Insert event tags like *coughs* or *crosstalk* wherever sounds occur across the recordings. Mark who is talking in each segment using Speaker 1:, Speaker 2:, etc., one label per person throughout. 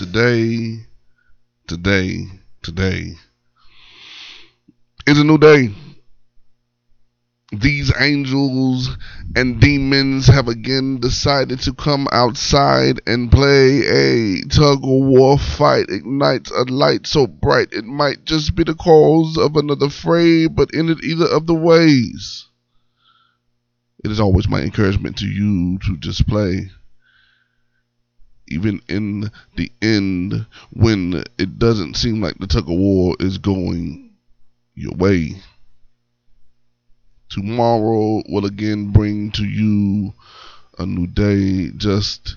Speaker 1: today, today, today is a new day. These angels and demons have again decided to come outside and play a tug of war fight. Ignites a light so bright it might just be the cause of another fray, but in it either of the ways. It is always my encouragement to you to just play even in the end when it doesn't seem like the tug of war is going your way. Tomorrow will again bring to you a new day just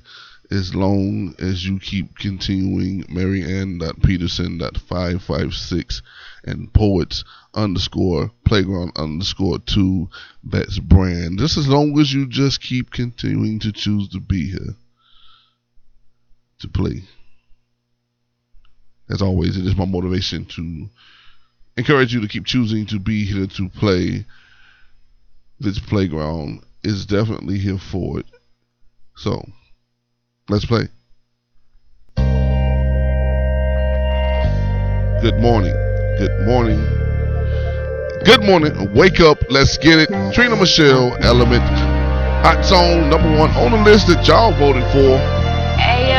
Speaker 1: as long as you keep continuing Marianne.Peterson.556 and poets underscore playground underscore two that's brand. Just as long as you just keep continuing to choose to be here to play. As always, it is my motivation to encourage you to keep choosing to be here to play. This playground is definitely here for it. So, let's play. Good morning. Good morning. Good morning. Wake up. Let's get it. Trina Machelle, Element, Hot Zone, number one on the list that y'all voted for.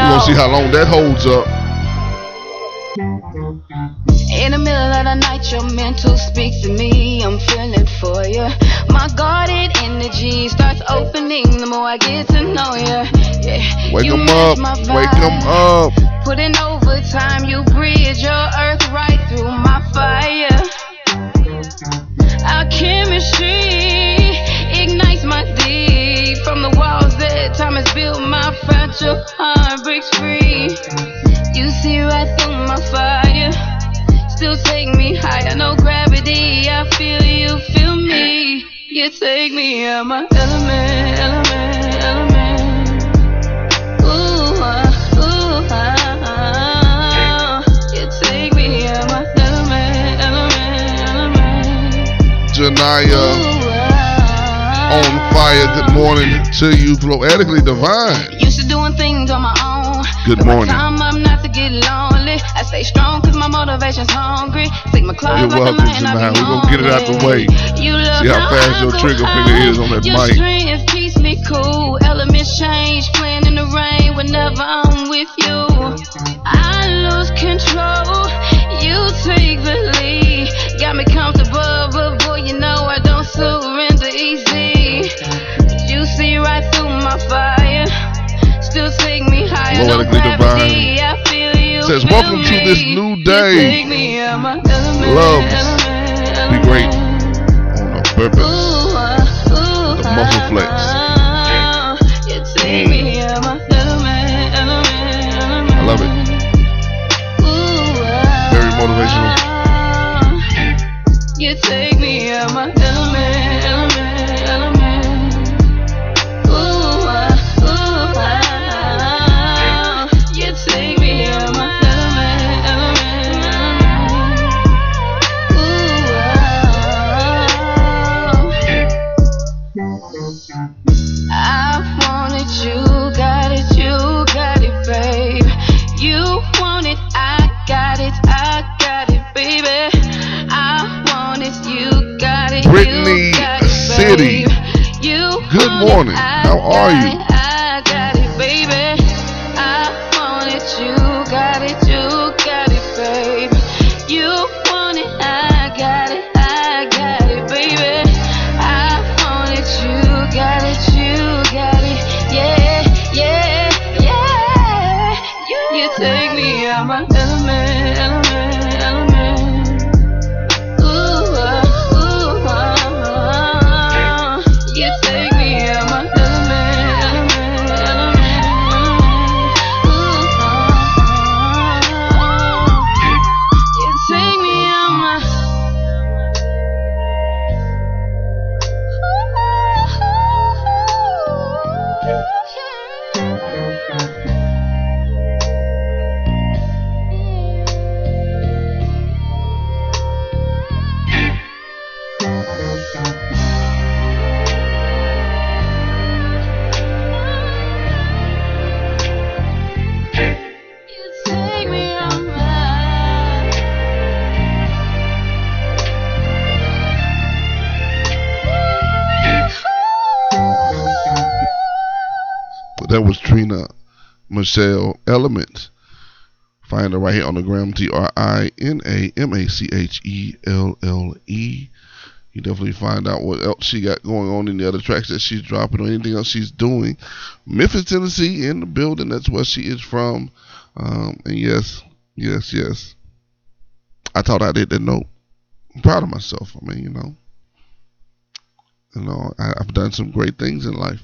Speaker 1: We're to see how long that holds up.
Speaker 2: In the middle of the night, your mental speaks to me. I'm feeling for you. My guarded energy starts opening the more I get to know you. Yeah.
Speaker 1: Wake
Speaker 2: you
Speaker 1: 'em
Speaker 2: match
Speaker 1: up. Wake
Speaker 2: vibe.
Speaker 1: 'em up.
Speaker 2: Putting overtime, you bridge your earth right through my fire. Our chemistry ignites my deep from the walls time has built. My fragile heart breaks free. You see right through my fire. Still take me higher, no gravity. I feel you, feel me. You take me out my element, element, element. Ooh, ah, ooh, ah. You take me out my element, element, element.
Speaker 1: Janaya
Speaker 2: Ooh.
Speaker 1: On fire. Good morning to you, poetically divine.
Speaker 2: Used to doing things on my own.
Speaker 1: Good morning.
Speaker 2: I'm not to get lonely. I stay strong cause my motivation's hungry. Take my claws
Speaker 1: You're welcome,
Speaker 2: lion, I
Speaker 1: Janaya.
Speaker 2: be
Speaker 1: We're gonna get it out the way. See how fast your trigger finger is on that mic.
Speaker 2: keeps me cool. Elements change, playing in the rain whenever I'm with you. I lose control. You take
Speaker 1: Says, "Welcome to this new day.
Speaker 2: take me out my element,
Speaker 1: Loves.
Speaker 2: element,
Speaker 1: Be great. On a purpose.
Speaker 2: Uh, ooh,
Speaker 1: The muscle flex. Are you? Machelle Elements. Find her right here on the gram, T R I N A M A C H E L L E. You definitely find out what else she got going on in the other tracks that she's dropping or anything else she's doing. Memphis, Tennessee, in the building. That's where she is from. Um, and yes, yes, yes. I thought I did that note. I'm proud of myself. I mean, you know, you know, I, I've done some great things in life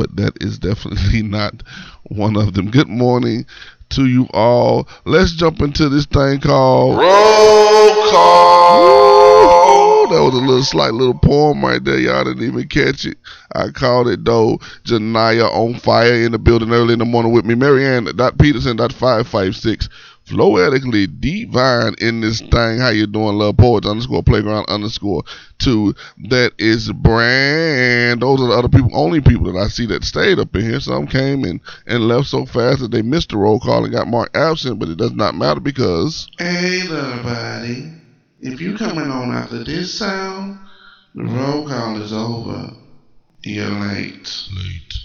Speaker 1: but that is definitely *laughs* not one of them. Good morning to you all. Let's jump into this thing called
Speaker 3: Roll Call.
Speaker 1: That was a little slight little poem right there. Y'all didn't even catch it. I called it though. Janaya on fire in the building early in the morning with me. Marianne dot Peterson dot five five six floetically divine in this mm. thing. How you doing, love poets underscore playground underscore two. That is brand. Those are the other people, only people that I see that stayed up in here. Some came and and left so fast that they missed the roll call and got marked absent, but it does not matter because
Speaker 3: Hey, little buddy. If you coming on after this sound, the roll call is over. You're late,
Speaker 1: late.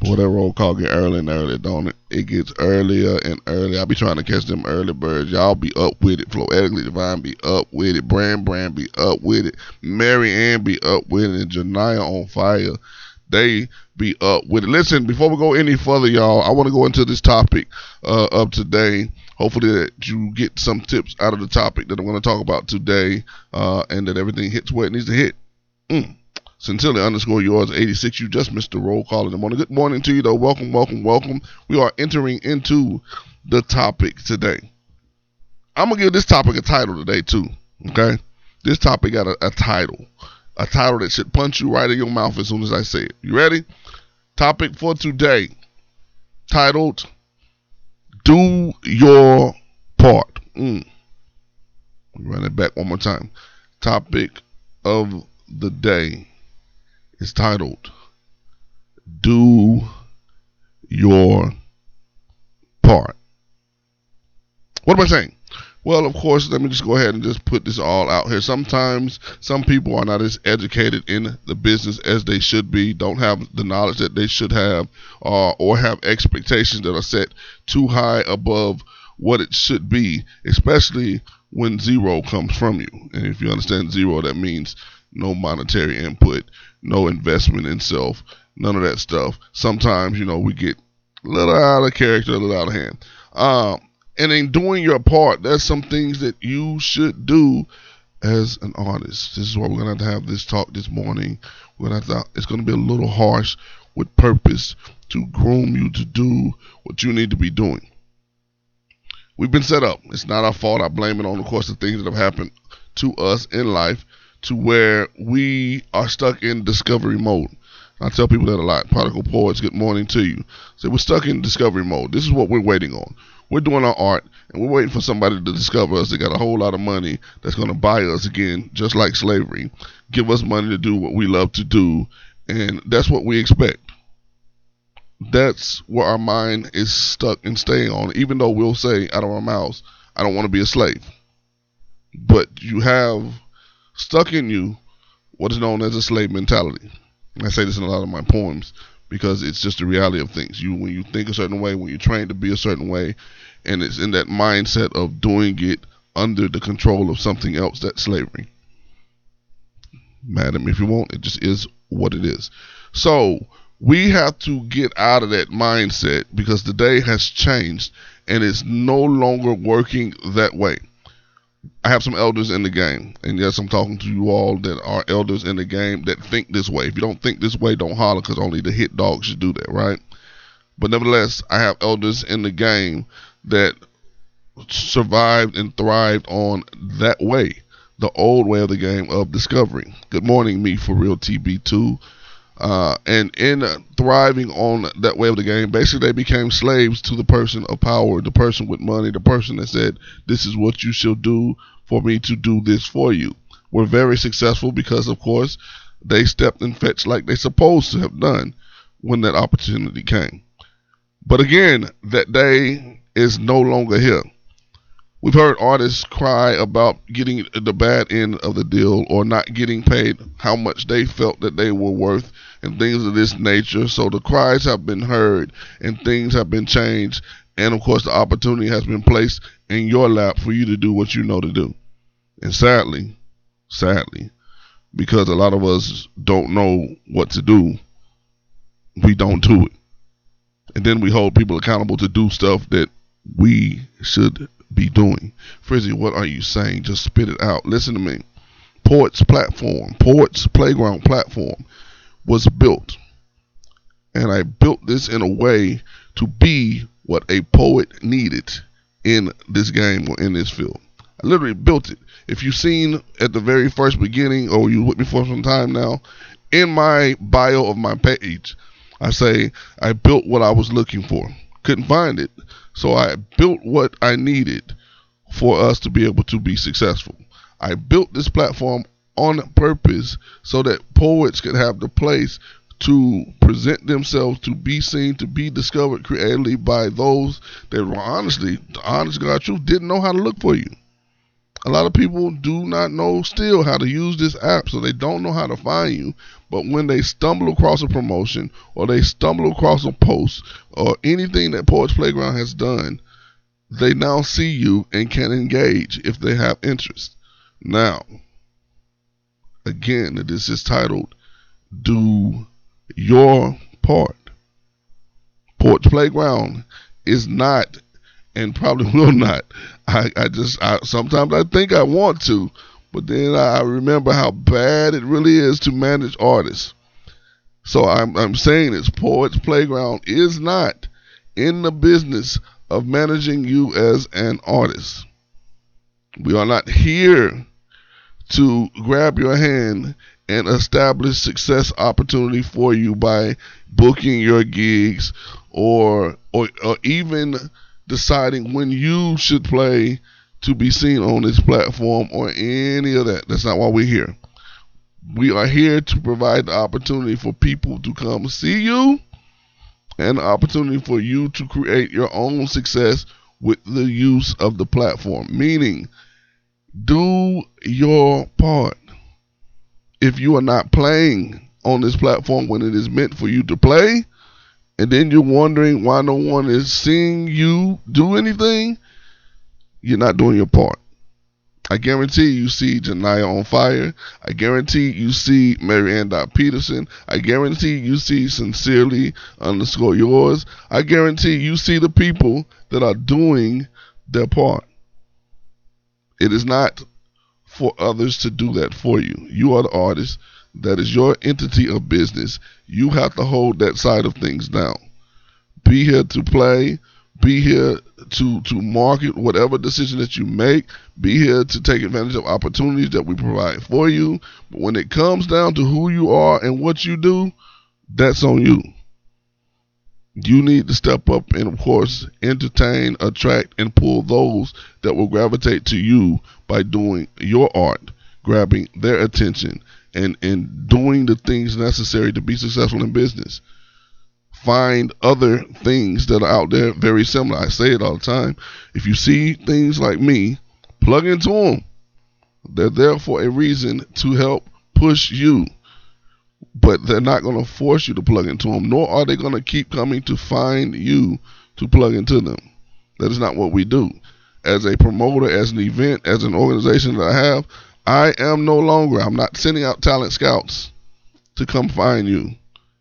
Speaker 1: Boy, that roll call get early and early, don't it? It gets earlier and earlier. I be trying to catch them early birds. Y'all be up with it. Floetically Divine be up with it. Brand Brand be up with it. Mary Ann be up with it. And on fire. They be up with it. Listen, before we go any further, y'all, I want to go into this topic uh, of today. Hopefully that you get some tips out of the topic that I'm going to talk about today, uh, and that everything hits where it needs to hit. Mm. Sincerely underscore yours 86. You just missed the roll call in the morning. Good morning to you though. Welcome, welcome, welcome. We are entering into the topic today. I'm gonna give this topic a title today too. Okay, this topic got a, a title, a title that should punch you right in your mouth as soon as I say it. You ready? Topic for today, titled "Do Your Part." Mm. Run it back one more time. Topic of the day is titled Do Your Part. What am I saying? Well, of course, let me just go ahead and just put this all out here. Sometimes some people are not as educated in the business as they should be, don't have the knowledge that they should have, uh, or have expectations that are set too high above what it should be, especially when zero comes from you. And if you understand zero, that means no monetary input, no investment in self, none of that stuff. Sometimes, you know, we get a little out of character, a little out of hand. Um, and in doing your part, there's some things that you should do as an artist. This is why we're gonna have to have this talk this morning. We're gonna have to. It's gonna be a little harsh with purpose to groom you to do what you need to be doing. We've been set up. It's not our fault. I blame it on, of course, the things that have happened to us in life to where we are stuck in discovery mode. I tell people that a lot. Particle poets, good morning to you. So we're stuck in discovery mode. This is what we're waiting on. We're doing our art and we're waiting for somebody to discover us. They got a whole lot of money that's going to buy us again, just like slavery. Give us money to do what we love to do. And that's what we expect. That's where our mind is stuck and staying on, even though we'll say out of our mouths, I don't want to be a slave. But you have stuck in you what is known as a slave mentality. And I say this in a lot of my poems because it's just the reality of things. You when you think a certain way, when you're trained to be a certain way, and it's in that mindset of doing it under the control of something else, that's slavery. Madam, if you want, it just is what it is. So we have to get out of that mindset because the day has changed and it's no longer working that way. I have some elders in the game, and yes, I'm talking to you all that are elders in the game that think this way. If you don't think this way, don't holler, because only the hit dogs should do that, right? But nevertheless, I have elders in the game that survived and thrived on that way, the old way of the game of discovery. Good morning, me for real TB2. Uh, and in thriving on that way of the game, basically they became slaves to the person of power, the person with money, the person that said, "This is what you shall do for me to do this for you." Were very successful because, of course, they stepped and fetched like they supposed to have done when that opportunity came. But again, that day is no longer here. We've heard artists cry about getting the bad end of the deal or not getting paid how much they felt that they were worth and things of this nature. So the cries have been heard and things have been changed. And of course, the opportunity has been placed in your lap for you to do what you know to do. And sadly, sadly, because a lot of us don't know what to do, we don't do it. And then we hold people accountable to do stuff that we should be doing. Frizzy, what are you saying? Just spit it out. Listen to me. Poets platform, Poets Playground platform was built. And I built this in a way to be what a poet needed in this game or in this field. I literally built it. If you've seen at the very first beginning, or you with me for some time now, in my bio of my page, I say I built what I was looking for. Couldn't find it. So I built what I needed for us to be able to be successful. I built this platform on purpose so that poets could have the place to present themselves, to be seen, to be discovered creatively by those that were honestly, the honest God truth, didn't know how to look for you. A lot of people do not know still how to use this app, so they don't know how to find you. But when they stumble across a promotion or they stumble across a post or anything that Poets Playground has done, they now see you and can engage if they have interest. Now, again, this is titled Do Your Part. Poets Playground is not and probably *laughs* will not. I, I just I, sometimes I think I want to, but then I remember how bad it really is to manage artists. So I'm I'm saying this Poets Playground is not in the business of managing you as an artist. We are not here to grab your hand and establish success opportunity for you by booking your gigs or or, or even deciding when you should play to be seen on this platform or any of that. That's not why we're here. We are here to provide the opportunity for people to come see you and the opportunity for you to create your own success with the use of the platform. Meaning, do your part. If you are not playing on this platform when it is meant for you to play, and then you're wondering why no one is seeing you do anything, you're not doing your part. I guarantee you see Janaya on fire. I guarantee you see Marianne Dot Peterson. I guarantee you see sincerely underscore yours. I guarantee you see the people that are doing their part. It is not for others to do that for you. You are the artist. That is your entity of business. You have to hold that side of things down. Be here to play. Be here to to market whatever decision that you make. Be here to take advantage of opportunities that we provide for you. But when it comes down to who you are and what you do, that's on you. You need to step up and, of course, entertain, attract, and pull those that will gravitate to you by doing your art, grabbing their attention, and, and doing the things necessary to be successful in business find other things that are out there very similar. I say it all the time. If you see things like me, plug into them. They're there for a reason to help push you. But they're not going to force you to plug into them, nor are they going to keep coming to find you to plug into them. That is not what we do. As a promoter, as an event, as an organization that I have, I am no longer, I'm not sending out talent scouts to come find you.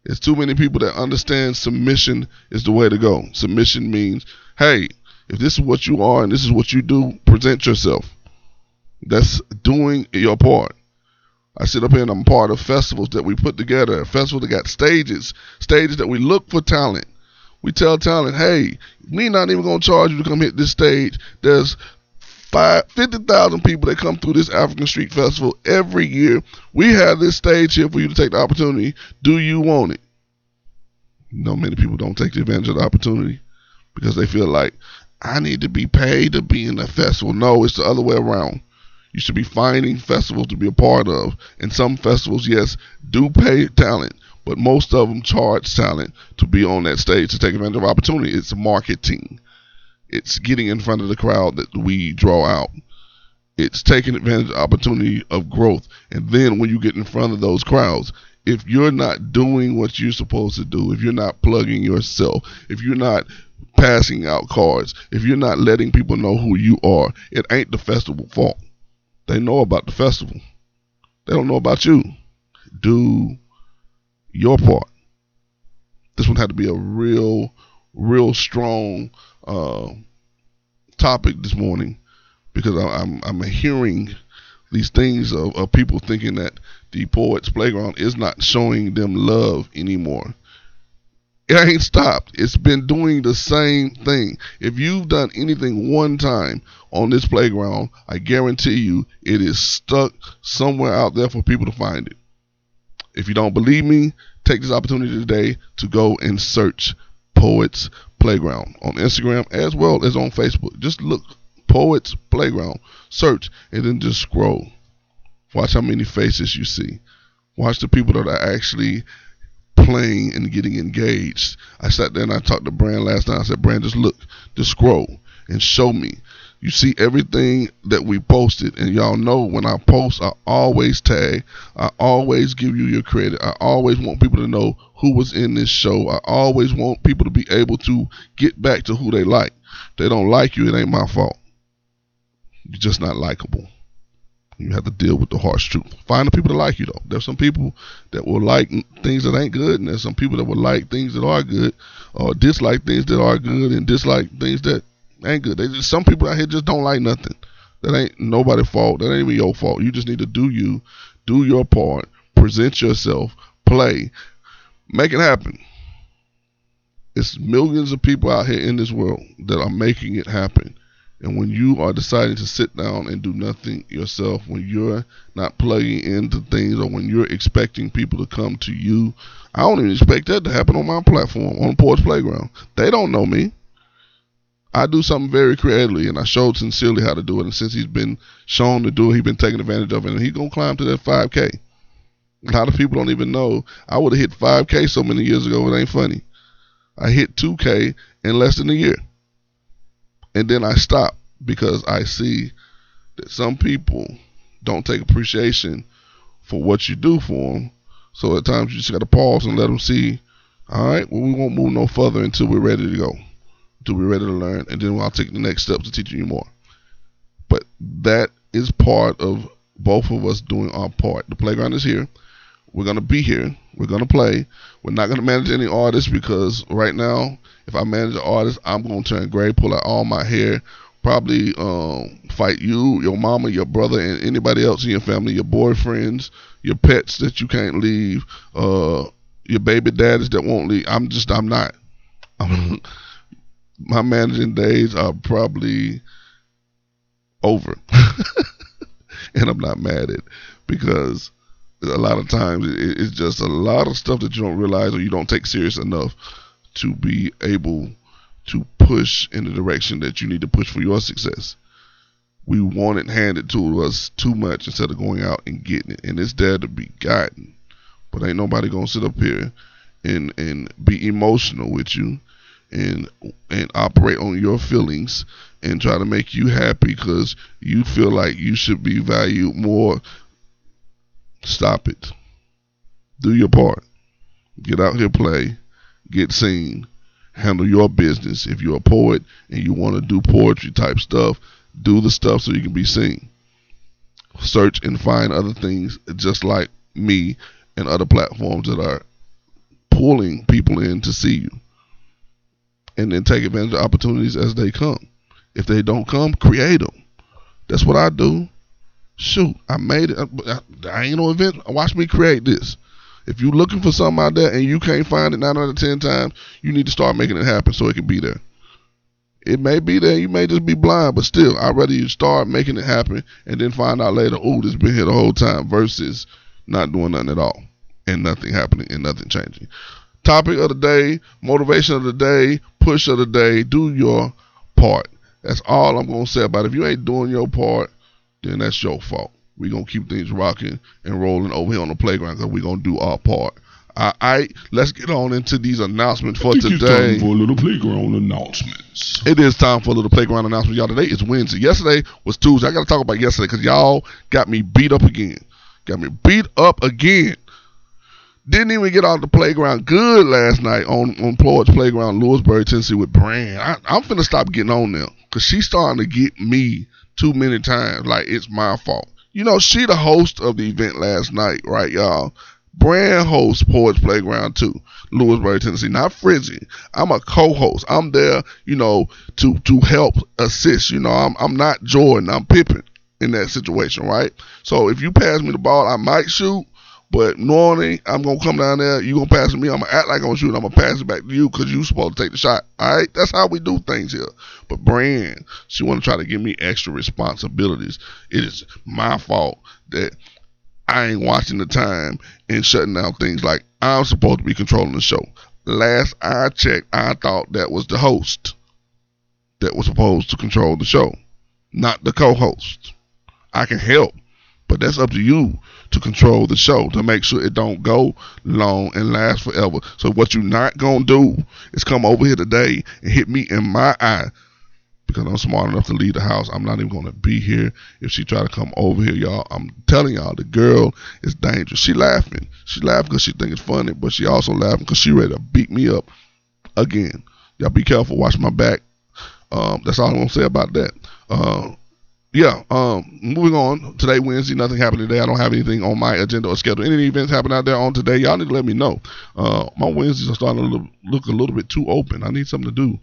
Speaker 1: It's too many people that understand submission is the way to go. Submission means, hey, if this is what you are and this is what you do, present yourself. That's doing your part. I sit up here and I'm part of festivals that we put together. A festival that got stages, stages that we look for talent. We tell talent, hey, we not even gonna charge you to come hit this stage. There's 50,000 people that come through this African Street Festival every year. We have this stage here for you to take the opportunity. Do you want it? You know, many people don't take the advantage of the opportunity because they feel like I need to be paid to be in the festival. No, it's the other way around. You should be finding festivals to be a part of. And some festivals, yes, do pay talent, but most of them charge talent to be on that stage to take advantage of opportunity. It's marketing. It's getting in front of the crowd that we draw out. It's taking advantage of opportunity of growth. And then when you get in front of those crowds, if you're not doing what you're supposed to do, if you're not plugging yourself, if you're not passing out cards, if you're not letting people know who you are, it ain't the festival fault. They know about the festival. They don't know about you. Do your part. This one had to be a real, real strong uh, topic this morning because I, am I'm, I'm hearing these things of, of people thinking that the Poets Playground is not showing them love anymore. It ain't stopped. It's been doing the same thing. If you've done anything one time on this playground, I guarantee you it is stuck somewhere out there for people to find it. If you don't believe me, take this opportunity today to go and search Poets Playground on Instagram as well as on Facebook. Just look Poets Playground, search, and then just scroll. Watch how many faces you see. Watch the people that are actually playing and getting engaged. I sat there and I talked to Brand last night. I said, Brand, just look, just scroll and show me. You see everything that we posted, and y'all know when I post, I always tag. I always give you your credit. I always want people to know who was in this show. I always want people to be able to get back to who they like. If they don't like you, it ain't my fault. You're just not likable. You have to deal with the harsh truth. Find the people that like you though. There's some people that will like things that ain't good, and there's some people that will like things that are good, or dislike things that are good, and dislike things that ain't good. Just some people out here just don't like nothing. That ain't nobody's fault. That ain't even your fault. You just need to do you, do your part, present yourself, play, make it happen. It's millions of people out here in this world that are making it happen. And when you are deciding to sit down and do nothing yourself, when you're not plugging into things, or when you're expecting people to come to you, I don't even expect that to happen on my platform, on Poets Playground. They don't know me. I do something very creatively, and I showed sincerely how to do it. And since he's been shown to do it, he's been taken advantage of it, and he's gonna climb to that 5K. A lot of people don't even know I would have hit 5K so many years ago. It ain't funny. I hit 2K in less than a year and then I stop because I see that some people don't take appreciation for what you do for them. So at times you just got to pause and let them see. All right, well we won't move no further until we're ready to go, until we're ready to learn, and then I'll take the next steps to teach you more. But that is part of both of us doing our part. The playground is here. We're gonna be here. We're gonna play. We're not gonna manage any artists because right now, if I manage an artist, I'm gonna turn gray, pull out all my hair, probably um, fight you, your mama, your brother, and anybody else in your family, your boyfriends, your pets that you can't leave, uh, your baby daddies that won't leave. I'm just, I'm not. I'm, *laughs* my managing days are probably over, *laughs* and I'm not mad at because a lot of times it's just a lot of stuff that you don't realize or you don't take serious enough to be able to push in the direction that you need to push for your success. We want it handed to us too much instead of going out and getting it, and it's there to be gotten. But ain't nobody gonna sit up here and and be emotional with you and and operate on your feelings and try to make you happy because you feel like you should be valued more Stop it. Do your part. Get out here, play, get seen, handle your business. If you're a poet and you want to do poetry type stuff, do the stuff so you can be seen. Search and find other things just like me and other platforms that are pulling people in to see you. And then take advantage of opportunities as they come. If they don't come, create them. That's what I do shoot, I made it. I ain't no event. Watch me create this. If you're looking for something out there and you can't find it nine out of ten times, you need to start making it happen so it can be there. It may be there, you may just be blind, but still, I'd rather you start making it happen and then find out later, oh, this been here the whole time, versus not doing nothing at all and nothing happening and nothing changing. Topic of the day, motivation of the day, push of the day, do your part. That's all I'm gonna say about it. If you ain't doing your part, then that's your fault. We're going to keep things rocking and rolling over here on the playground because we're going to do our part. All right, let's get on into these announcements for today.
Speaker 4: It's time for a little playground announcements.
Speaker 1: It is time for a little playground announcement, y'all. Today is Wednesday. Yesterday was Tuesday. I got to talk about yesterday because y'all got me beat up again. Got me beat up again. Didn't even get out the playground good last night on on Poets Playground, Lewisburg, Tennessee, with Brand. I, I'm finna stop getting on there because she's starting to get me too many times. Like it's my fault. You know, she the host of the event last night, right, y'all? Brand hosts Poets Playground too, Lewisburg, Tennessee. Not Frizzy. I'm a co-host. I'm there, you know, to to help assist. You know, I'm I'm not Jordan. I'm Pippen in that situation, right? So if you pass me the ball, I might shoot. But normally, I'm gonna come down there. You gonna pass me. I'm gonna act like I'm gonna shoot. I'm gonna pass it back to you because you supposed to take the shot. All right, that's how we do things here. But Brand, she want to try to give me extra responsibilities. It is my fault that I ain't watching the time and shutting down things like I'm supposed to be controlling the show. Last I checked, I thought that was the host that was supposed to control the show, not the co-host. I can help, but that's up to you to control the show to make sure it don't go long and last forever. So what you're not gonna do is come over here today and hit me in my eye because I'm smart enough to leave the house. I'm not even gonna be here if she try to come over here, y'all. I'm telling y'all, the girl is dangerous. She laughing. She laughing because she think it's funny, but she also laughing because she ready to beat me up again. Y'all be careful. Watch my back. Um, that's all I'm gonna say about that. Uh, yeah, um, moving on. Today, Wednesday, nothing happened today. I don't have anything on my agenda or schedule. Any events happen out there on today, y'all need to let me know. Uh, my Wednesdays are starting to look, a little bit too open. I need something to do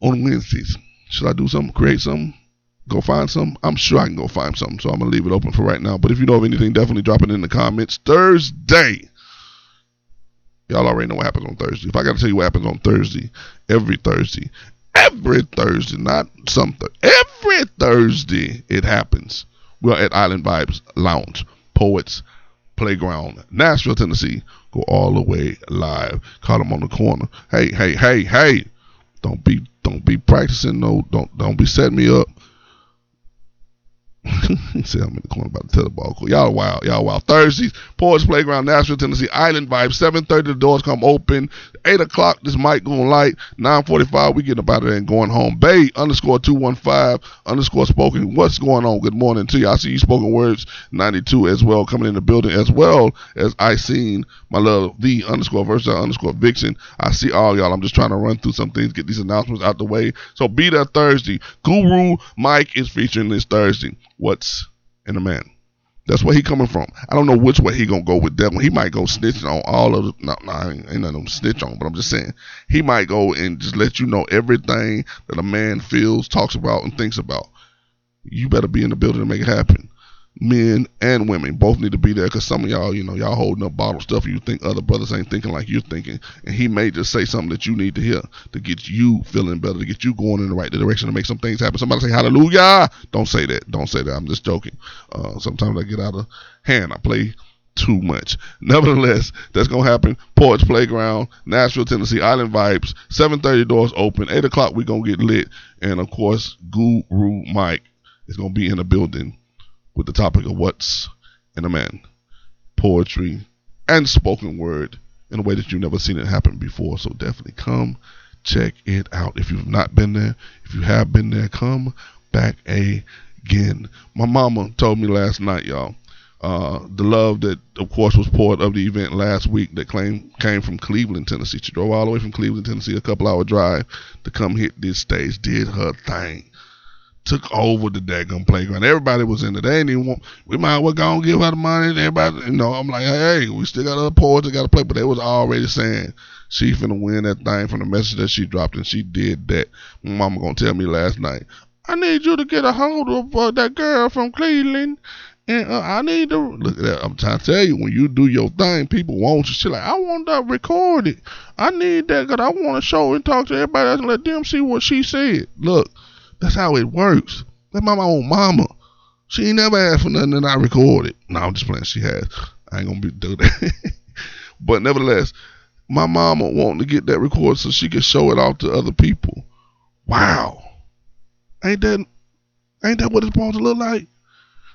Speaker 1: on Wednesdays. Should I do something, create something, go find something? I'm sure I can go find something, so I'm to leave it open for right now. But if you know of anything, definitely drop it in the comments. Thursday. Y'all already know what happens on Thursday. If I got to tell you what happens on Thursday, every Thursday, every Thursday, not some th- every Thursday it happens. We're at Island Vibes Lounge, Poets Playground, Nashville, Tennessee. Go all the way live. Call them on the corner. Hey, hey, hey, hey! Don't be, don't be practicing. No, don't, don't be setting me up. *laughs* said I'm in the corner about to tell the ball. Y'all wild. Y'all wild. Thursdays, Poets Playground, Nashville, Tennessee, Island Vibe. 7.30, the doors come open. 8 o'clock, this mic going light. 9.45, we getting about it and going home. Bay underscore 215 underscore spoken. What's going on? Good morning to you. I see you spoken words 92 as well coming in the building as well as I seen my love, the underscore versatile underscore vixen. I see all y'all. I'm just trying to run through some things, get these announcements out the way. So be there Thursday. Guru Mike is featuring this Thursday. What's in a man? That's where he coming from. I don't know which way he gonna go with that one. He might go snitching on all of the. No, no, ain't, ain't nothing snitch on. But I'm just saying he might go and just let you know everything that a man feels, talks about, and thinks about. You better be in the building to make it happen. Men and women both need to be there because some of y'all, you know, y'all holding up bottle stuff you think other brothers ain't thinking like you're thinking. And he may just say something that you need to hear to get you feeling better, to get you going in the right direction, to make some things happen. Somebody say hallelujah. Don't say that. Don't say that. I'm just joking. Uh, sometimes I get out of hand. I play too much. *laughs* Nevertheless, that's gonna happen. Poets Playground, Nashville, Tennessee, Island Vibes. 7:30 doors open. 8 o'clock we gonna get lit, and of course, Guru Mike is gonna be in the building with the topic of what's in a man, poetry and spoken word in a way that you've never seen it happen before. So definitely come check it out. If you've not been there, if you have been there, come back again. My mama told me last night, y'all. Uh, the love that, of course, was part of the event last week that claim, came from Cleveland, Tennessee. She drove all the way from Cleveland, Tennessee, a couple hour drive to come hit this stage, did her thing, took over the daggum playground. Everybody was in it. They even want, we might well go and give her the money. Everybody, you know, I'm like, hey, we still got other poets that got to play, but they was already saying she finna win that thing from the message that she dropped, and she did that. Mama gonna tell me last night, I need you to get a hold of uh, that girl from Cleveland. And uh, I need to look at that. I'm trying to tell you, when you do your thing, people want you. She like, I want that recorded. I need that because I want to show and talk to everybody and let them see what she said. Look, that's how it works. That's my own mama. She ain't never asked for nothing that I recorded. No, I'm just playing. She has. I ain't gonna be do that. *laughs* but nevertheless, my mama wanting to get that recorded so she can show it off to other people. Wow. Ain't that ain't that what it's supposed to look like?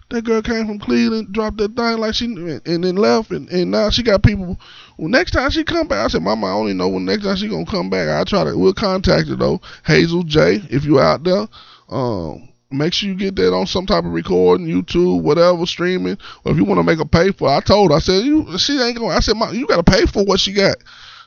Speaker 1: That girl came from Cleveland, dropped that thing like she and, and then left, and, and now she got people. Well, next time she come back, I said, Mama, I only know when next time she gonna come back. I try to, we'll contact her though. Hazel J, if you out there, um, make sure you get that on some type of recording, YouTube, whatever, streaming. Or if you want to make her pay for, it. I told her, I said, you, she ain't going. I said, Mom, you got to pay for what she got.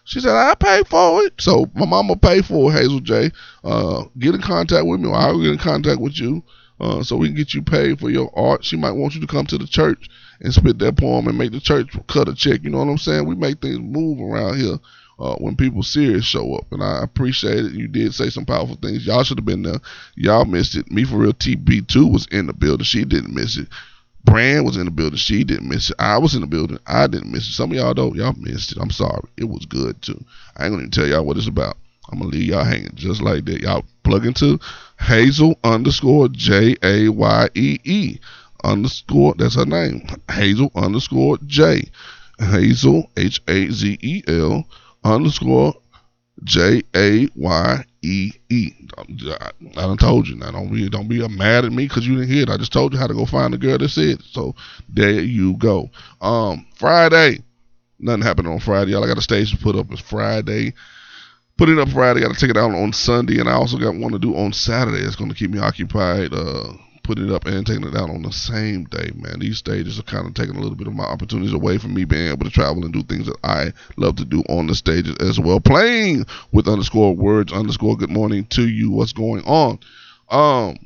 Speaker 1: She said, I pay for it. So my mama pay for it, Hazel J. Uh, get in contact with me, or I'll get in contact with you. Uh, so we can get you paid for your art. She might want you to come to the church and spit that poem and make the church cut a check. You know what I'm saying? We make things move around here uh, when people serious show up, and I appreciate it. You did say some powerful things. Y'all should have been there. Y'all missed it. Me for real. TB2 was in the building. She didn't miss it. Brand was in the building. She didn't miss it. I was in the building. I didn't miss it. Some of y'all don't. Y'all missed it. I'm sorry. It was good too. I ain't gonna even tell y'all what it's about. I'm gonna leave y'all hanging just like that. Y'all plug into Hazel underscore J A Y E E underscore. That's her name. Hazel underscore J. Hazel H A Z E L underscore J A Y E E. I done told you now. Don't be don't be mad at me because you didn't hear it. I just told you how to go find the girl that said it. So there you go. Um, Friday. Nothing happened on Friday. Y'all I got a to put up. It's Friday. Put it up Friday. Got to take it out on Sunday, and I also got one to do on Saturday. It's going to keep me occupied. Uh, putting it up and taking it out on the same day, man. These stages are kind of taking a little bit of my opportunities away from me being able to travel and do things that I love to do on the stages as well. Playing with underscore words underscore good morning to you. What's going on? Um,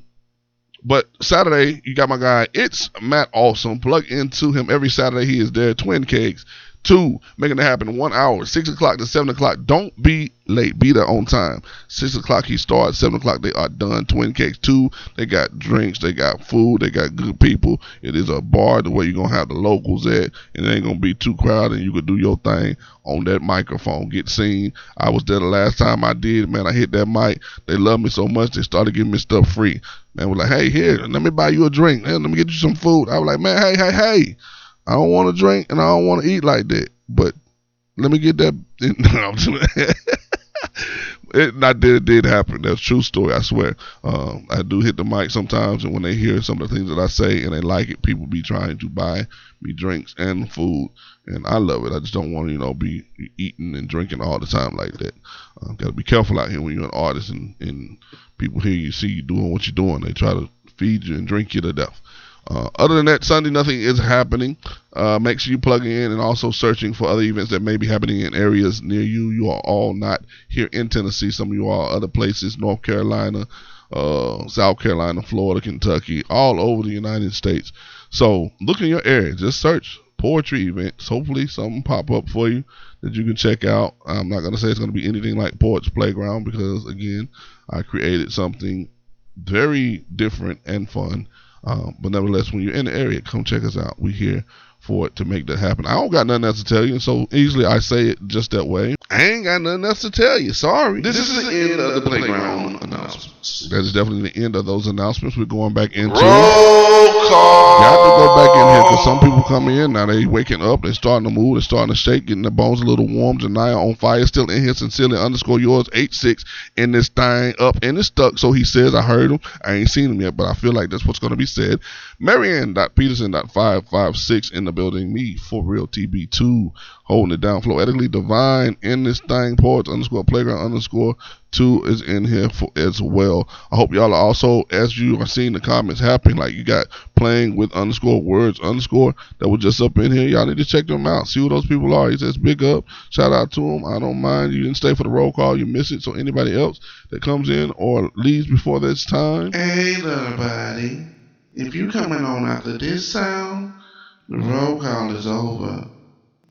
Speaker 1: but Saturday, you got my guy. It's Matt Awesome. Plug into him every Saturday. He is there. Twin Cakes. Two, making it happen. One hour, six o'clock to seven o'clock. Don't be late. Be there on time. Six o'clock he starts. Seven o'clock they are done. Twin Cakes. Two, they got drinks. They got food. They got good people. It is a bar the way you're gonna have the locals at, and it ain't gonna be too crowded. You could do your thing on that microphone. Get seen. I was there the last time I did. Man, I hit that mic. They love me so much they started giving me stuff free. Man, was like, hey, here, let me buy you a drink. Let me get you some food. I was like, man, hey, hey, hey. I don't want to drink and I don't want to eat like that. But let me get that. *laughs* *laughs* it did it did happen. That's true story. I swear. Um, I do hit the mic sometimes, and when they hear some of the things that I say and they like it, people be trying to buy me drinks and food, and I love it. I just don't want to, you know, be eating and drinking all the time like that. Uh, Got to be careful out here when you're an artist and and people hear you see you doing what you're doing. They try to feed you and drink you to death. Uh, other than that, Sunday nothing is happening. Uh, make sure you plug in and also searching for other events that may be happening in areas near you. You are all not here in Tennessee. Some of you are other places, North Carolina, uh, South Carolina, Florida, Kentucky, all over the United States. So look in your area. Just search poetry events. Hopefully something pop up for you that you can check out. I'm not gonna say it's gonna be anything like Poets Playground because again, I created something very different and fun um, but nevertheless, when you're in the area, come check us out. We're here for it to make that happen. I don't got nothing else to tell you, so easily I say it just that way. I ain't got nothing else to tell you. Sorry.
Speaker 3: This, this is, is the end, end of the playground, playground announcements.
Speaker 1: That is definitely the end of those announcements. We're going back into.
Speaker 3: Roll call.
Speaker 1: You have to go back in here because some people come in now. They waking up. They starting to move. They starting to shake, getting their bones a little warm. Janaya on fire. Still in here. Sincerely underscore yours eight six in this thing up and it's stuck. So he says I heard him. I ain't seen him yet, but I feel like that's what's going to be said. Marianne.peterson.556 in the building. Me for real TB2 holding it down. Floetically divine in this thing. Poets underscore playground underscore two is in here for as well. I hope y'all are also, as you are seeing the comments happening, like you got playing with underscore words underscore that was just up in here. Y'all need to check them out. See who those people are. He says big up. Shout out to them. I don't mind. You didn't stay for the roll call. You miss it. So anybody else that comes in or leaves before this time.
Speaker 3: Hey, everybody. If you coming on after this sound, the roll call is over.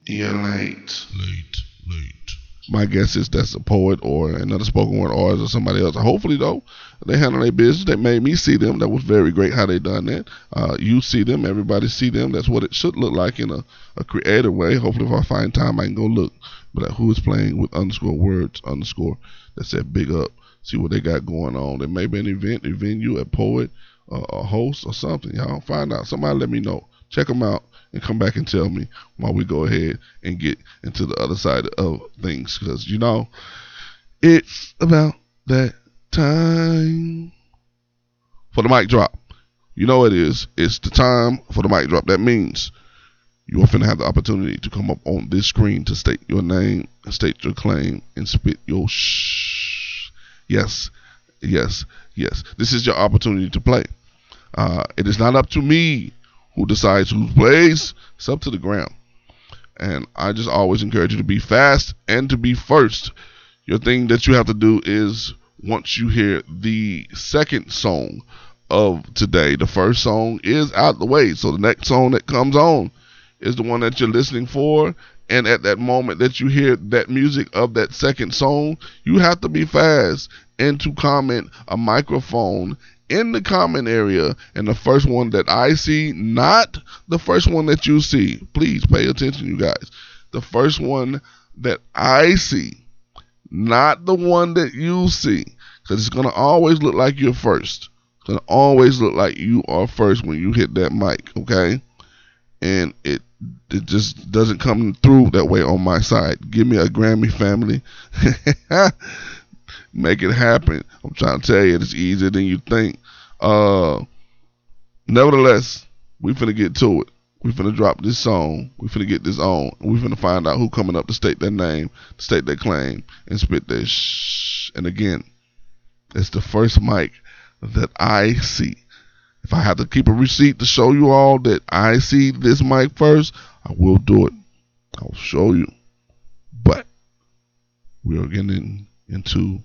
Speaker 3: You're late.
Speaker 4: Late, late.
Speaker 1: My guess is that's a poet or another spoken word artist or somebody else. Hopefully, though, they handle their business. They made me see them. That was very great how they done that. Uh, you see them. Everybody see them. That's what it should look like in a, a creative way. Hopefully, if I find time, I can go look. But uh, who is playing with underscore words underscore that said big up. See what they got going on. There may be an event, a venue, a poet, uh, a host, or something. Y'all find out. Somebody let me know. Check them out and come back and tell me while we go ahead and get into the other side of things. Because, you know, it's about that time for the mic drop. You know it is. It's the time for the mic drop. That means you finna have the opportunity to come up on this screen to state your name, state your claim, and spit your shh. Yes, yes, yes. This is your opportunity to play. Uh, it is not up to me who decides who plays. It's up to the ground. And I just always encourage you to be fast and to be first. Your thing that you have to do is once you hear the second song of today, the first song is out the way. So the next song that comes on is the one that you're listening for. And at that moment that you hear that music of that second song, you have to be fast and to comment a microphone in the comment area and the first one that I see, not the first one that you see. Please pay attention, you guys. The first one that I see, not the one that you see, because it's going to always look like you're first. It's going to always look like you are first when you hit that mic, okay? And it it just doesn't come through that way on my side. Give me a Grammy family. *laughs* Make it happen. I'm trying to tell you, it's easier than you think. Uh, nevertheless, we finna get to it. We finna drop this song. We finna get this on. We finna find out who coming up to state their name, state their claim, and spit their shh. And again, it's the first mic that I see. If I have to keep a receipt to show you all that I see this mic first, I will do it. I'll show you. But we are getting into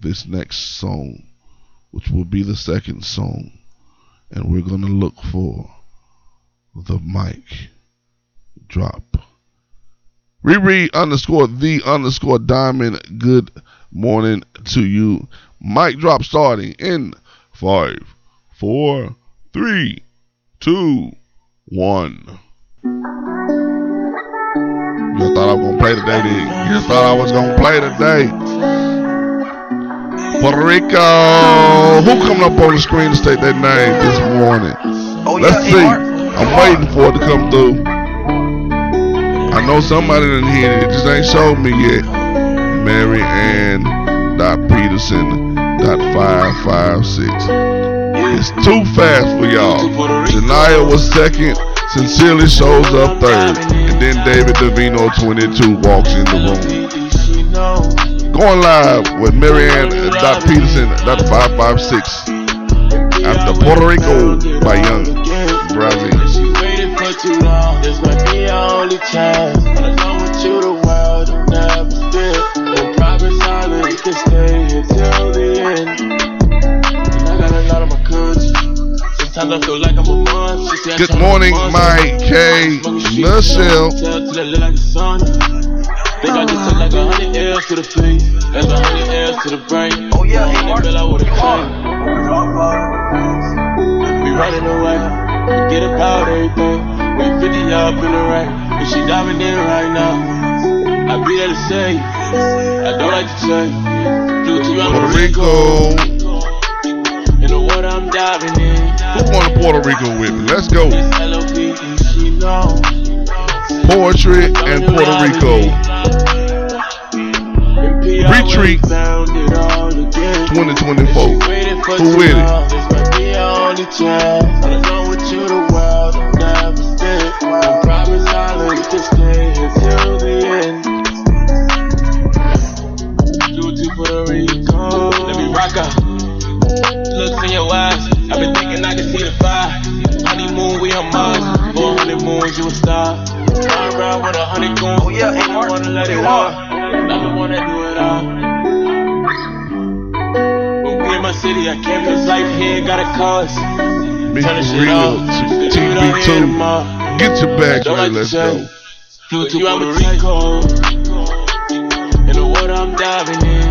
Speaker 1: this next song, which will be the second song. And we're going to look for the mic drop. Riri underscore the underscore diamond. Good morning to you. Mic drop starting in five, four, three, two, one. You thought I was gonna play today, did you? You thought I was gonna play today. Puerto Rico. Who coming up on the screen to state their name this morning?
Speaker 5: Oh,
Speaker 1: Let's
Speaker 5: yeah,
Speaker 1: see. I'm waiting for it to come through. I know somebody didn't hear it. It just ain't showed me yet. Marianne dot Peterson dot five five six. It's too fast for y'all. Janaya was second. Sincerely shows up third. And then David Davino 22 walks in the room. Going live with Marianne dot Peterson five six. After Puerto Rico by Young Brazil.
Speaker 6: She waited for too long. This might be our only chance. Alone with you, the world will never split. No can stay the end. And I got a lot of my I
Speaker 1: Good
Speaker 6: "I'm
Speaker 1: morning,
Speaker 6: a month."
Speaker 1: Mike K. Michelle.
Speaker 6: Think I just took like a hundred L's to the face. That's a hundred L's to the brain.
Speaker 5: Oh, yeah, hey, Mark.
Speaker 6: Feel I would've changed. We running away, forget about everything. We 50 up in the rain, and she diving in right now. I be there to say, I don't like to say. Due to I'm
Speaker 1: Puerto Rico.
Speaker 6: You know what I'm diving in.
Speaker 1: Who going to Puerto Rico with me? Let's go.
Speaker 6: It's L-O-V-E, she know.
Speaker 1: Poetry and Puerto Rico. Retreat 2024. Who with it?
Speaker 6: This might be our only chance. Alone with you, the world will never split. I promise I'll let you stay here till the end. Due to Puerto Rico. Let me rock out. Looks in your eyes. I've been thinking I can see the fire. Honeymoon, we on Mars. Oh, for honeymoons, you a star. Run around with a honey goons.
Speaker 5: Oh, yeah, hey, Mark.
Speaker 6: wanna let it
Speaker 5: You
Speaker 6: out.
Speaker 5: are.
Speaker 6: I'm the one that do it all. When we in my city, I can't cause life here got a cost.
Speaker 1: Be
Speaker 6: Turn the shit
Speaker 1: real
Speaker 6: off.
Speaker 1: to
Speaker 6: Do it out here
Speaker 1: TB2. Get your bags
Speaker 6: Don't
Speaker 1: ready.
Speaker 6: like
Speaker 1: Let's go.
Speaker 6: say. Flew to Puerto Rico. In the water I'm diving in.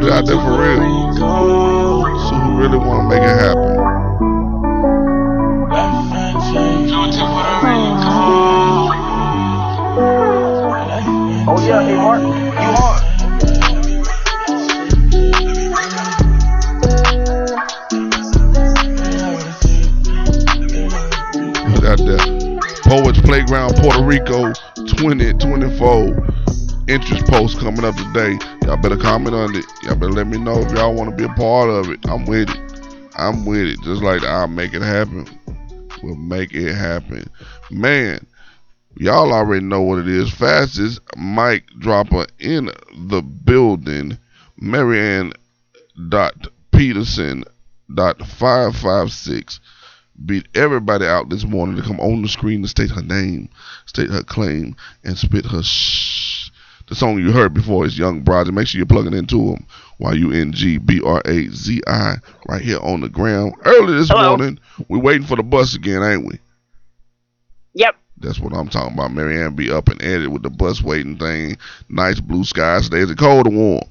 Speaker 1: Put it out there for real. So who really wanna make it happen?
Speaker 5: Oh Yeah, hey Mark, you on?
Speaker 1: We got the Poets Playground Puerto Rico 2024 interest post coming up today. Y'all better comment on it. Y'all better let me know if y'all want to be a part of it. I'm with it. I'm with it. Just like I'll make it happen. We'll make it happen. Man, y'all already know what it is. Fastest mic dropper in the building. Marianne dot Peterson dot five five six beat everybody out this morning to come on the screen to state her name, state her claim, and spit her shh. The song you heard before is Young Broads. Make sure you're plugging into them while you N G B R A Z I right here on the ground. Early this
Speaker 7: Hello.
Speaker 1: morning, we're waiting for the bus again, ain't we?
Speaker 7: Yep.
Speaker 1: That's what I'm talking about. Marianne be up and at it with the bus waiting thing. Nice blue skies today. Is it cold or warm?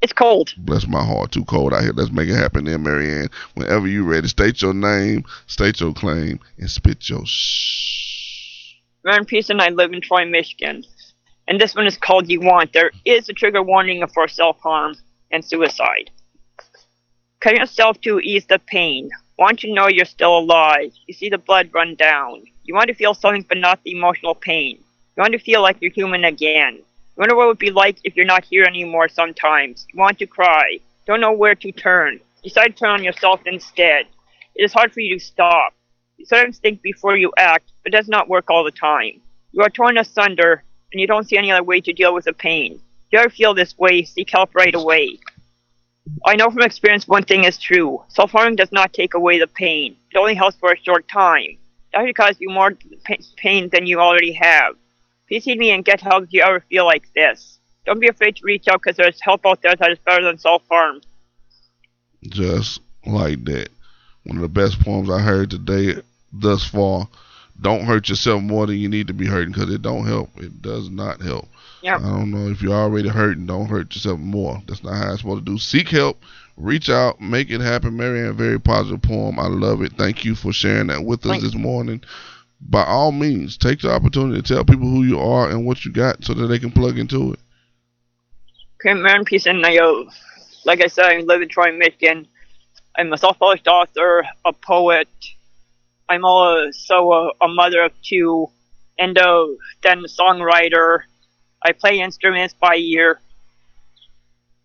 Speaker 7: It's cold.
Speaker 1: Bless my heart, too cold out here. Let's make it happen then, Marianne. Whenever you ready, state your name, state your claim, and spit your shh.
Speaker 7: Ryan Peace and I live in Troy, Michigan. And this one is called You Want. There is a trigger warning for self harm and suicide. Cut yourself to ease the pain. Want to know you're still alive. You see the blood run down. You want to feel something but not the emotional pain. You want to feel like you're human again. You wonder what it would be like if you're not here anymore sometimes. You want to cry. Don't know where to turn. Decide to turn on yourself instead. It is hard for you to stop. You sometimes think before you act, but does not work all the time. You are torn asunder, and you don't see any other way to deal with the pain. If you ever feel this way, seek help right away. I know from experience one thing is true. Self harming does not take away the pain, it only helps for a short time. That will cause you more pain than you already have. Please heed me and get help if you ever feel like this. Don't be afraid to reach out because there's help out there that is better than self harm.
Speaker 1: Just like that. One of the best poems I heard today thus far. Don't hurt yourself more than you need to be hurting because it don't help. It does not help.
Speaker 7: Yep.
Speaker 1: I don't know if you're already hurting, don't hurt yourself more. That's not how it's supposed to do. Seek help, reach out, make it happen. Marianne, very positive poem. I love it. Thank you for sharing that with us
Speaker 7: Thank-
Speaker 1: this morning. By all means, take the opportunity to tell people who you are and what you got so that they can plug into it.
Speaker 7: Okay, man, peace and uh, like I said, I live in Troy, Michigan. I'm a self-published author, a poet. I'm also a, a mother of two, and a then a songwriter. I play instruments by ear.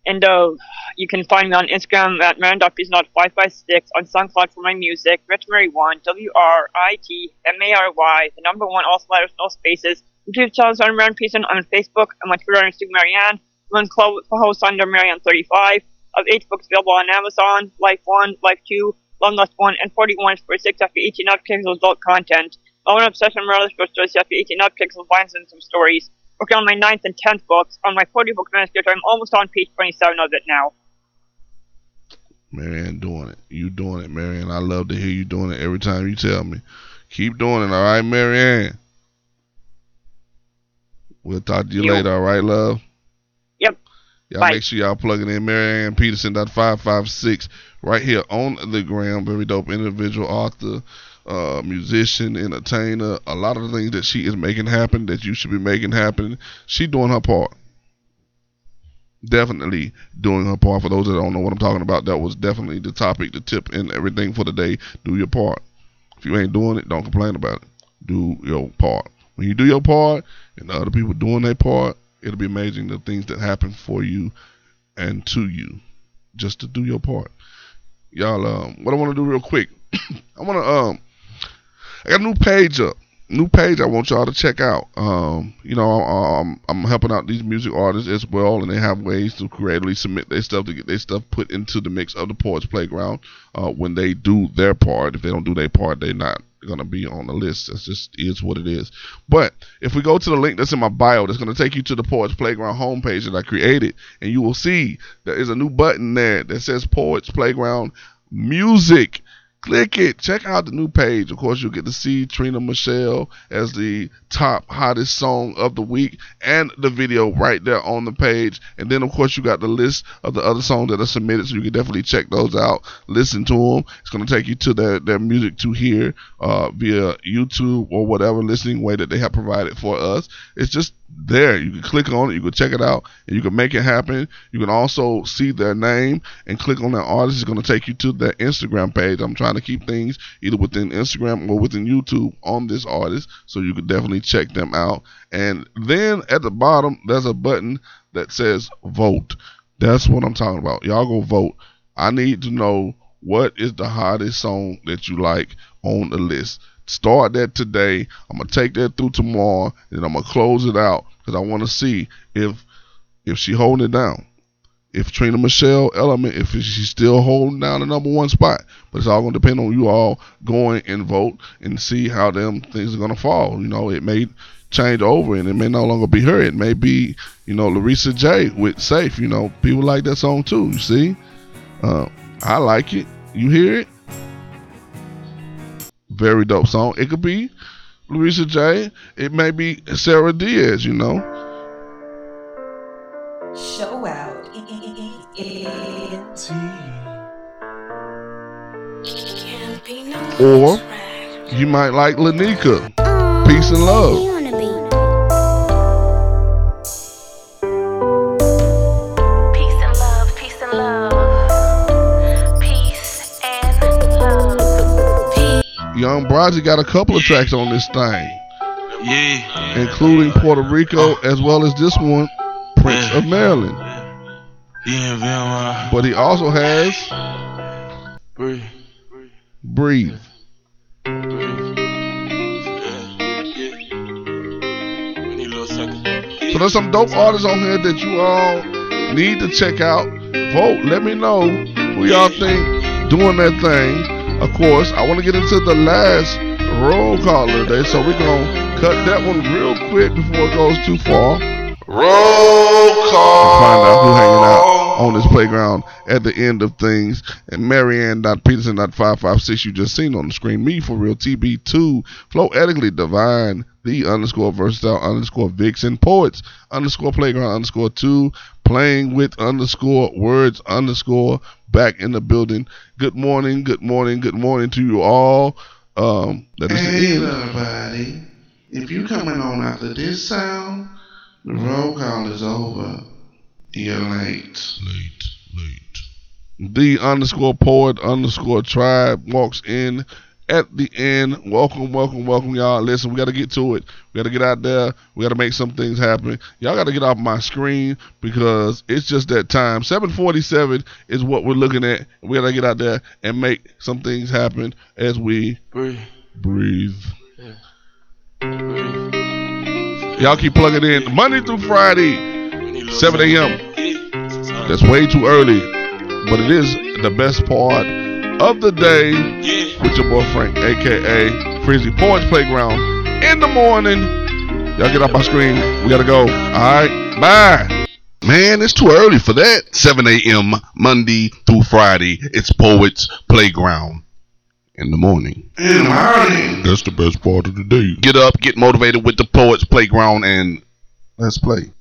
Speaker 7: And uh, you can find me on Instagram at man.peace556, on SoundCloud for my music, Rich Mary 1, W R I T M A R Y, the number one, all letters, no spaces. YouTube channels on Marianne Pearson on Facebook, and my Twitter is Marianne. One club host under Marianne 35. Of eight books available on Amazon, Life 1, Life 2, Long Lost 1, and 41 for 6 after 18 up pixels adult content. My own obsession murder for stories after 18 up pixels binds in some stories. Working on my ninth and tenth books. On my 40 book manuscript, I'm almost on page 27 of it now.
Speaker 1: Marianne doing it. You doing it, Marianne. I love to hear you doing it every time you tell me. Keep doing it, all right, Marianne. We'll talk to you
Speaker 7: Yo.
Speaker 1: later, all right, love?
Speaker 7: Yep.
Speaker 1: Y'all
Speaker 7: Bye.
Speaker 1: make sure y'all plugging in Marianne Peterson five five six right here on the gram. Very dope individual, author, uh, musician, entertainer. A lot of the things that she is making happen that you should be making happen. She doing her part. Definitely doing her part. For those that don't know what I'm talking about, that was definitely the topic, the tip, and everything for the day. Do your part. If you ain't doing it, don't complain about it. Do your part. When you do your part and the other people doing their part, it'll be amazing the things that happen for you and to you just to do your part. Y'all, um, what I want to do real quick, *coughs* I want to, um, I got a new page up. New page I want y'all to check out. Um, you know, I'm helping out these music artists as well, and they have ways to creatively submit their stuff to get their stuff put into the mix of the Poets Playground. Uh, when they do their part, if they don't do their part, they're not gonna be on the list. That's just is what it is. But if we go to the link that's in my bio, that's gonna take you to the Poets Playground homepage that I created, and you will see there is a new button there that says Poets Playground Music. Click it. Check out the new page. Of course, you'll get to see Trina Machelle as the top hottest song of the week and the video right there on the page. And then, of course, you got the list of the other songs that are submitted, so you can definitely check those out. Listen to them. It's going to take you to their, their music to hear uh, via YouTube or whatever listening way that they have provided for us. It's just there. You can click on it, you can check it out, and you can make it happen. You can also see their name and click on that artist. It's going to take you to their Instagram page. I'm trying to keep things either within Instagram or within YouTube on this artist, so you can definitely check them out. And then at the bottom, there's a button that says vote. That's what I'm talking about. Y'all go vote. I need to know what is the hottest song that you like on the list. Start that today. I'm gonna take that through tomorrow, and I'm gonna close it out because I want to see if if she holding it down. If Trina Machelle Element, if she's still holding down the number one spot, but it's all gonna depend on you all going and vote and see how them things are gonna fall. You know, it may change over and it may no longer be her. It may be, you know, Larissa J with Safe. You know, people like that song too. You see, uh, I like it. You hear it? Very dope song. It could be Louisa J. It may be Sarah Diaz, you know.
Speaker 8: Show out.
Speaker 1: Or you might like Lanika. Peace and love. Young Brodgy got a couple of tracks on this thing,
Speaker 6: Yeah.
Speaker 1: including Puerto Rico as well as this one, Prince of Maryland.
Speaker 6: Yeah, man.
Speaker 1: But he also has
Speaker 6: Breathe.
Speaker 1: Breathe.
Speaker 6: Yeah. Yeah. We need a little second.
Speaker 1: So there's some dope artists on here that you all need to check out. Vote. Let me know who y'all think doing that thing. Of course, I want to get into the last roll call of the day, so we're gonna cut that one real quick before it goes too far.
Speaker 3: Roll call.
Speaker 1: Find out who hanging out on this playground at the end of things. And Marianne.Peterson.556 you just seen on the screen. Me for real TB2. Flow ethically divine. The underscore versatile underscore vixen. Poets underscore playground underscore two. Playing with underscore words underscore back in the building. Good morning, good morning, good morning to you all. Um, that is the
Speaker 3: Hey,
Speaker 1: end.
Speaker 3: everybody. If you coming on after this sound, the roll call is over. You're late.
Speaker 4: Late, late.
Speaker 1: the underscore poet underscore tribe walks in at the end. Welcome, welcome, welcome, y'all. Listen, we got to get to it. We got to get out there. We got to make some things happen. Y'all got to get off my screen because it's just that time. 747 is what we're looking at. We got to get out there and make some things happen as we
Speaker 6: Breathe.
Speaker 1: breathe.
Speaker 6: Breathe.
Speaker 1: Y'all keep plugging in Monday through Friday, 7 a.m. That's way too early, but it is the best part of the day. With your boy Frank, aka Frizzy Poets Playground, in the morning. Y'all get off my screen. We gotta go. Alright, bye.
Speaker 9: Man, it's too early for that. 7 a.m. Monday through Friday. It's Poets Playground. In the morning.
Speaker 3: In the morning.
Speaker 4: That's the best part of the day.
Speaker 9: Get up, get motivated with the Poets Playground, and let's play.